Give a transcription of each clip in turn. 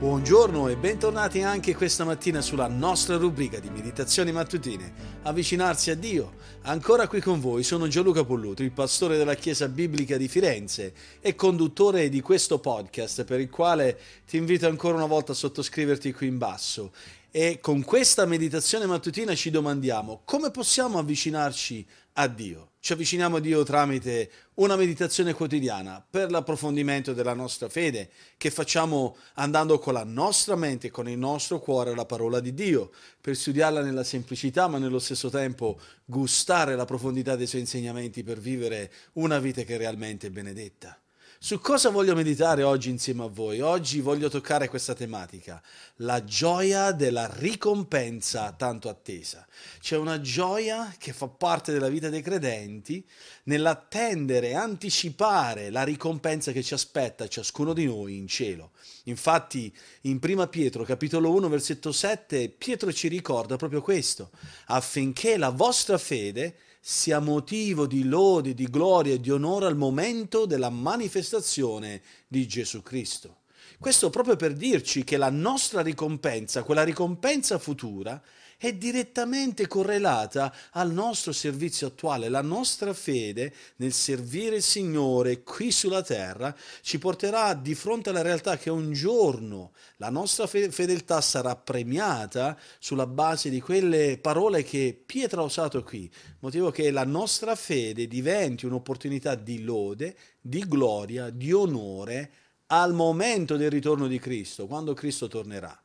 Buongiorno e bentornati anche questa mattina sulla nostra rubrica di meditazioni mattutine, avvicinarsi a Dio. Ancora qui con voi sono Gianluca Polluto, il pastore della Chiesa Biblica di Firenze e conduttore di questo podcast per il quale ti invito ancora una volta a sottoscriverti qui in basso. E con questa meditazione mattutina ci domandiamo come possiamo avvicinarci a Dio. Ci avviciniamo a Dio tramite una meditazione quotidiana per l'approfondimento della nostra fede che facciamo andando con la nostra mente e con il nostro cuore alla parola di Dio, per studiarla nella semplicità ma nello stesso tempo gustare la profondità dei suoi insegnamenti per vivere una vita che è realmente benedetta. Su cosa voglio meditare oggi insieme a voi? Oggi voglio toccare questa tematica, la gioia della ricompensa tanto attesa. C'è una gioia che fa parte della vita dei credenti nell'attendere, anticipare la ricompensa che ci aspetta ciascuno di noi in cielo. Infatti in 1 Pietro capitolo 1 versetto 7 Pietro ci ricorda proprio questo, affinché la vostra fede sia motivo di lode, di gloria e di onore al momento della manifestazione di Gesù Cristo. Questo proprio per dirci che la nostra ricompensa, quella ricompensa futura, è direttamente correlata al nostro servizio attuale. La nostra fede nel servire il Signore qui sulla terra ci porterà di fronte alla realtà che un giorno la nostra fedeltà sarà premiata sulla base di quelle parole che Pietro ha usato qui, motivo che la nostra fede diventi un'opportunità di lode, di gloria, di onore al momento del ritorno di Cristo, quando Cristo tornerà.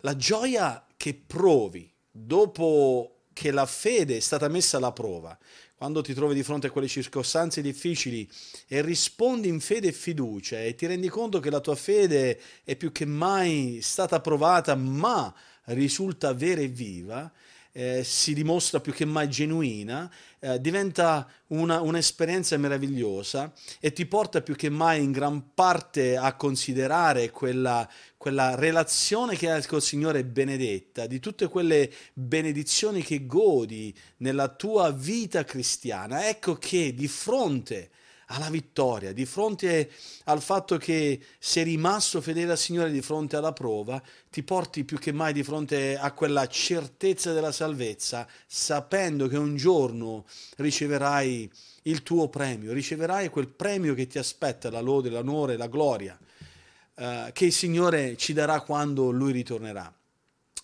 La gioia che provi dopo che la fede è stata messa alla prova, quando ti trovi di fronte a quelle circostanze difficili e rispondi in fede e fiducia e ti rendi conto che la tua fede è più che mai stata provata, ma risulta vera e viva, eh, si dimostra più che mai genuina, eh, diventa una, un'esperienza meravigliosa e ti porta più che mai in gran parte a considerare quella, quella relazione che hai col Signore benedetta, di tutte quelle benedizioni che godi nella tua vita cristiana. Ecco che di fronte a alla vittoria, di fronte al fatto che sei rimasto fedele al Signore di fronte alla prova, ti porti più che mai di fronte a quella certezza della salvezza, sapendo che un giorno riceverai il tuo premio, riceverai quel premio che ti aspetta, la lode, l'onore, la gloria, eh, che il Signore ci darà quando Lui ritornerà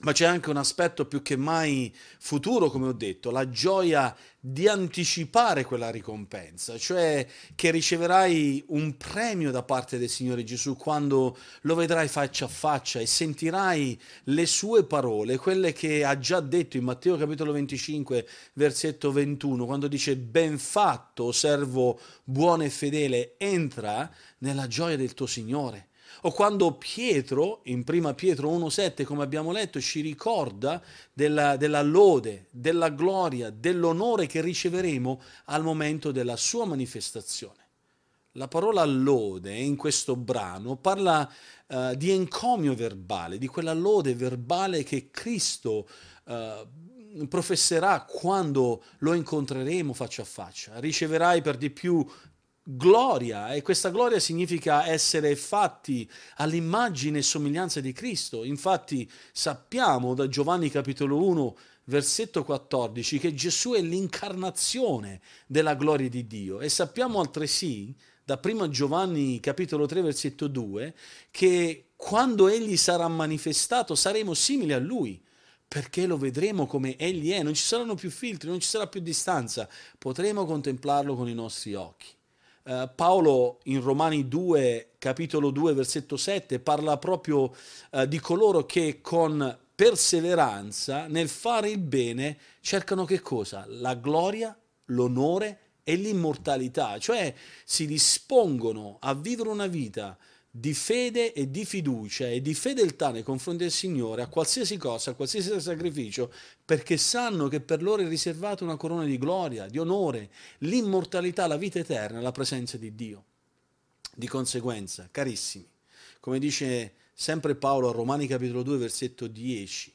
ma c'è anche un aspetto più che mai futuro, come ho detto, la gioia di anticipare quella ricompensa, cioè che riceverai un premio da parte del Signore Gesù quando lo vedrai faccia a faccia e sentirai le sue parole, quelle che ha già detto in Matteo capitolo 25, versetto 21, quando dice ben fatto, servo buono e fedele, entra nella gioia del tuo Signore o quando Pietro, in prima Pietro 1,7, come abbiamo letto, ci ricorda della, della lode, della gloria, dell'onore che riceveremo al momento della sua manifestazione. La parola lode in questo brano parla uh, di encomio verbale, di quella lode verbale che Cristo uh, professerà quando lo incontreremo faccia a faccia. Riceverai per di più gloria e questa gloria significa essere fatti all'immagine e somiglianza di Cristo. Infatti sappiamo da Giovanni capitolo 1 versetto 14 che Gesù è l'incarnazione della gloria di Dio e sappiamo altresì da 1 Giovanni capitolo 3 versetto 2 che quando egli sarà manifestato saremo simili a lui perché lo vedremo come egli è, non ci saranno più filtri, non ci sarà più distanza, potremo contemplarlo con i nostri occhi. Eh, Paolo in Romani 2, capitolo 2, versetto 7, parla proprio uh, di coloro che con perseveranza nel fare il bene cercano che cosa? La gloria, l'onore e l'immortalità, cioè si dispongono a vivere una vita di fede e di fiducia e di fedeltà nei confronti del Signore a qualsiasi cosa, a qualsiasi sacrificio, perché sanno che per loro è riservata una corona di gloria, di onore, l'immortalità, la vita eterna, la presenza di Dio. Di conseguenza, carissimi, come dice sempre Paolo a Romani capitolo 2 versetto 10,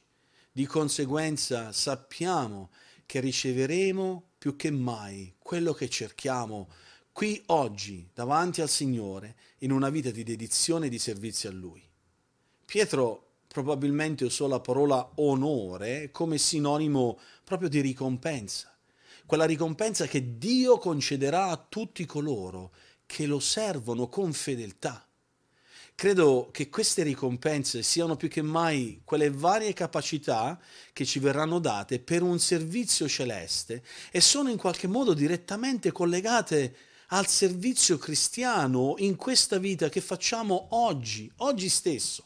di conseguenza sappiamo che riceveremo più che mai quello che cerchiamo qui oggi davanti al Signore in una vita di dedizione e di servizio a Lui. Pietro probabilmente usò la parola onore come sinonimo proprio di ricompensa, quella ricompensa che Dio concederà a tutti coloro che lo servono con fedeltà. Credo che queste ricompense siano più che mai quelle varie capacità che ci verranno date per un servizio celeste e sono in qualche modo direttamente collegate al servizio cristiano in questa vita che facciamo oggi, oggi stesso.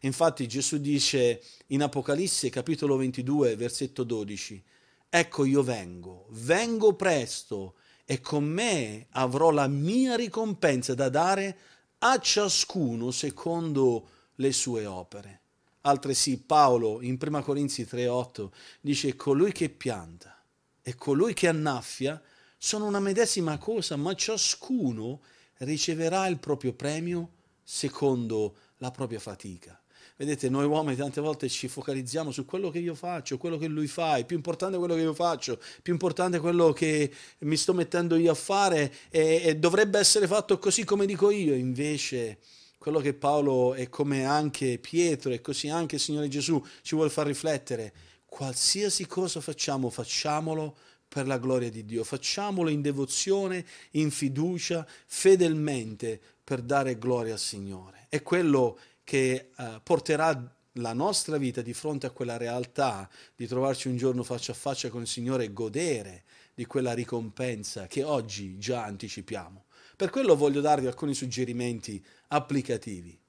Infatti Gesù dice in Apocalisse capitolo 22 versetto 12, Ecco io vengo, vengo presto e con me avrò la mia ricompensa da dare a ciascuno secondo le sue opere. Altresì Paolo in 1 Corinzi 3:8 dice colui che pianta e colui che annaffia sono una medesima cosa, ma ciascuno riceverà il proprio premio secondo la propria fatica. Vedete, noi uomini tante volte ci focalizziamo su quello che io faccio, quello che lui fa, è più importante quello che io faccio, più importante quello che mi sto mettendo io a fare e, e dovrebbe essere fatto così come dico io. Invece quello che Paolo e come anche Pietro e così anche il Signore Gesù ci vuole far riflettere, qualsiasi cosa facciamo, facciamolo per la gloria di Dio, facciamolo in devozione, in fiducia, fedelmente per dare gloria al Signore. È quello che uh, porterà la nostra vita di fronte a quella realtà di trovarci un giorno faccia a faccia con il Signore e godere di quella ricompensa che oggi già anticipiamo. Per quello voglio darvi alcuni suggerimenti applicativi.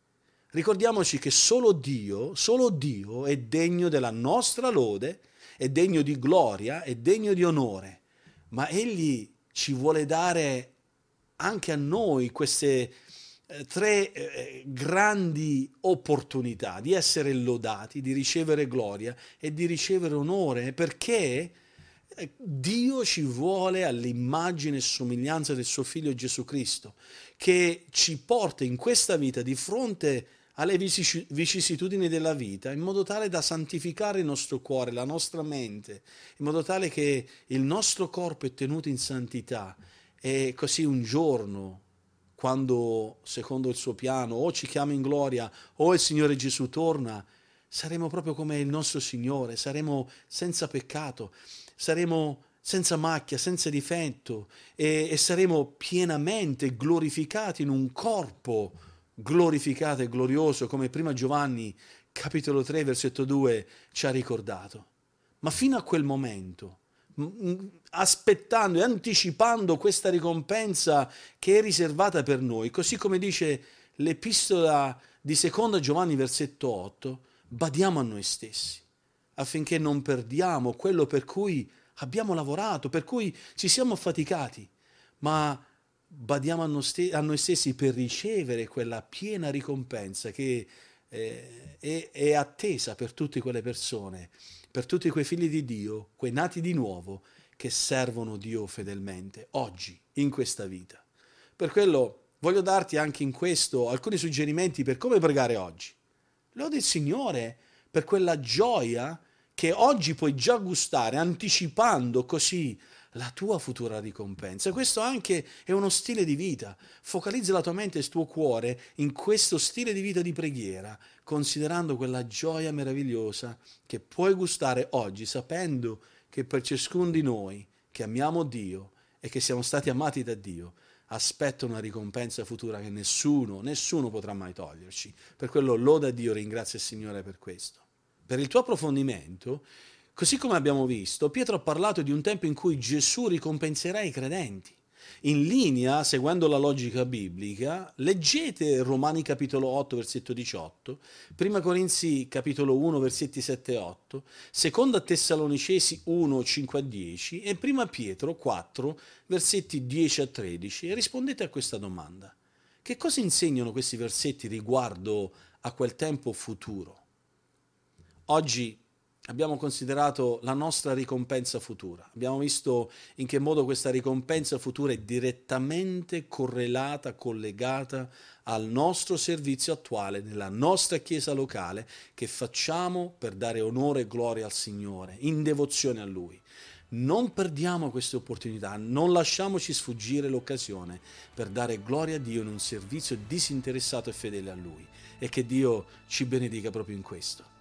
Ricordiamoci che solo Dio, solo Dio è degno della nostra lode, è degno di gloria, è degno di onore, ma Egli ci vuole dare anche a noi queste eh, tre eh, grandi opportunità di essere lodati, di ricevere gloria e di ricevere onore, perché? Eh, Dio ci vuole all'immagine e somiglianza del suo figlio Gesù Cristo, che ci porta in questa vita di fronte alle vicissitudini della vita, in modo tale da santificare il nostro cuore, la nostra mente, in modo tale che il nostro corpo è tenuto in santità. E così un giorno quando secondo il suo piano o ci chiama in gloria o il Signore Gesù torna, saremo proprio come il nostro Signore, saremo senza peccato, saremo senza macchia, senza difetto e, e saremo pienamente glorificati in un corpo glorificato e glorioso come prima Giovanni capitolo 3 versetto 2 ci ha ricordato. Ma fino a quel momento aspettando e anticipando questa ricompensa che è riservata per noi, così come dice l'epistola di seconda Giovanni versetto 8, badiamo a noi stessi, affinché non perdiamo quello per cui abbiamo lavorato, per cui ci siamo affaticati, ma badiamo a noi stessi per ricevere quella piena ricompensa che eh, è, è attesa per tutte quelle persone per tutti quei figli di Dio, quei nati di nuovo, che servono Dio fedelmente, oggi, in questa vita. Per quello voglio darti anche in questo alcuni suggerimenti per come pregare oggi. Lode il Signore per quella gioia che oggi puoi già gustare, anticipando così la tua futura ricompensa. Questo anche è uno stile di vita. Focalizza la tua mente e il tuo cuore in questo stile di vita di preghiera, considerando quella gioia meravigliosa che puoi gustare oggi, sapendo che per ciascuno di noi che amiamo Dio e che siamo stati amati da Dio, aspetta una ricompensa futura che nessuno, nessuno potrà mai toglierci. Per quello loda Dio, ringrazia il Signore per questo. Per il tuo approfondimento, Così come abbiamo visto, Pietro ha parlato di un tempo in cui Gesù ricompenserà i credenti. In linea, seguendo la logica biblica, leggete Romani capitolo 8 versetto 18, 1 Corinzi capitolo 1 versetti 7 e 8, 2 Tessalonicesi 1 5 a 10 e 1 Pietro 4 versetti 10 a 13 e rispondete a questa domanda. Che cosa insegnano questi versetti riguardo a quel tempo futuro? Oggi abbiamo considerato la nostra ricompensa futura. Abbiamo visto in che modo questa ricompensa futura è direttamente correlata, collegata al nostro servizio attuale nella nostra chiesa locale che facciamo per dare onore e gloria al Signore, in devozione a Lui. Non perdiamo queste opportunità, non lasciamoci sfuggire l'occasione per dare gloria a Dio in un servizio disinteressato e fedele a Lui e che Dio ci benedica proprio in questo.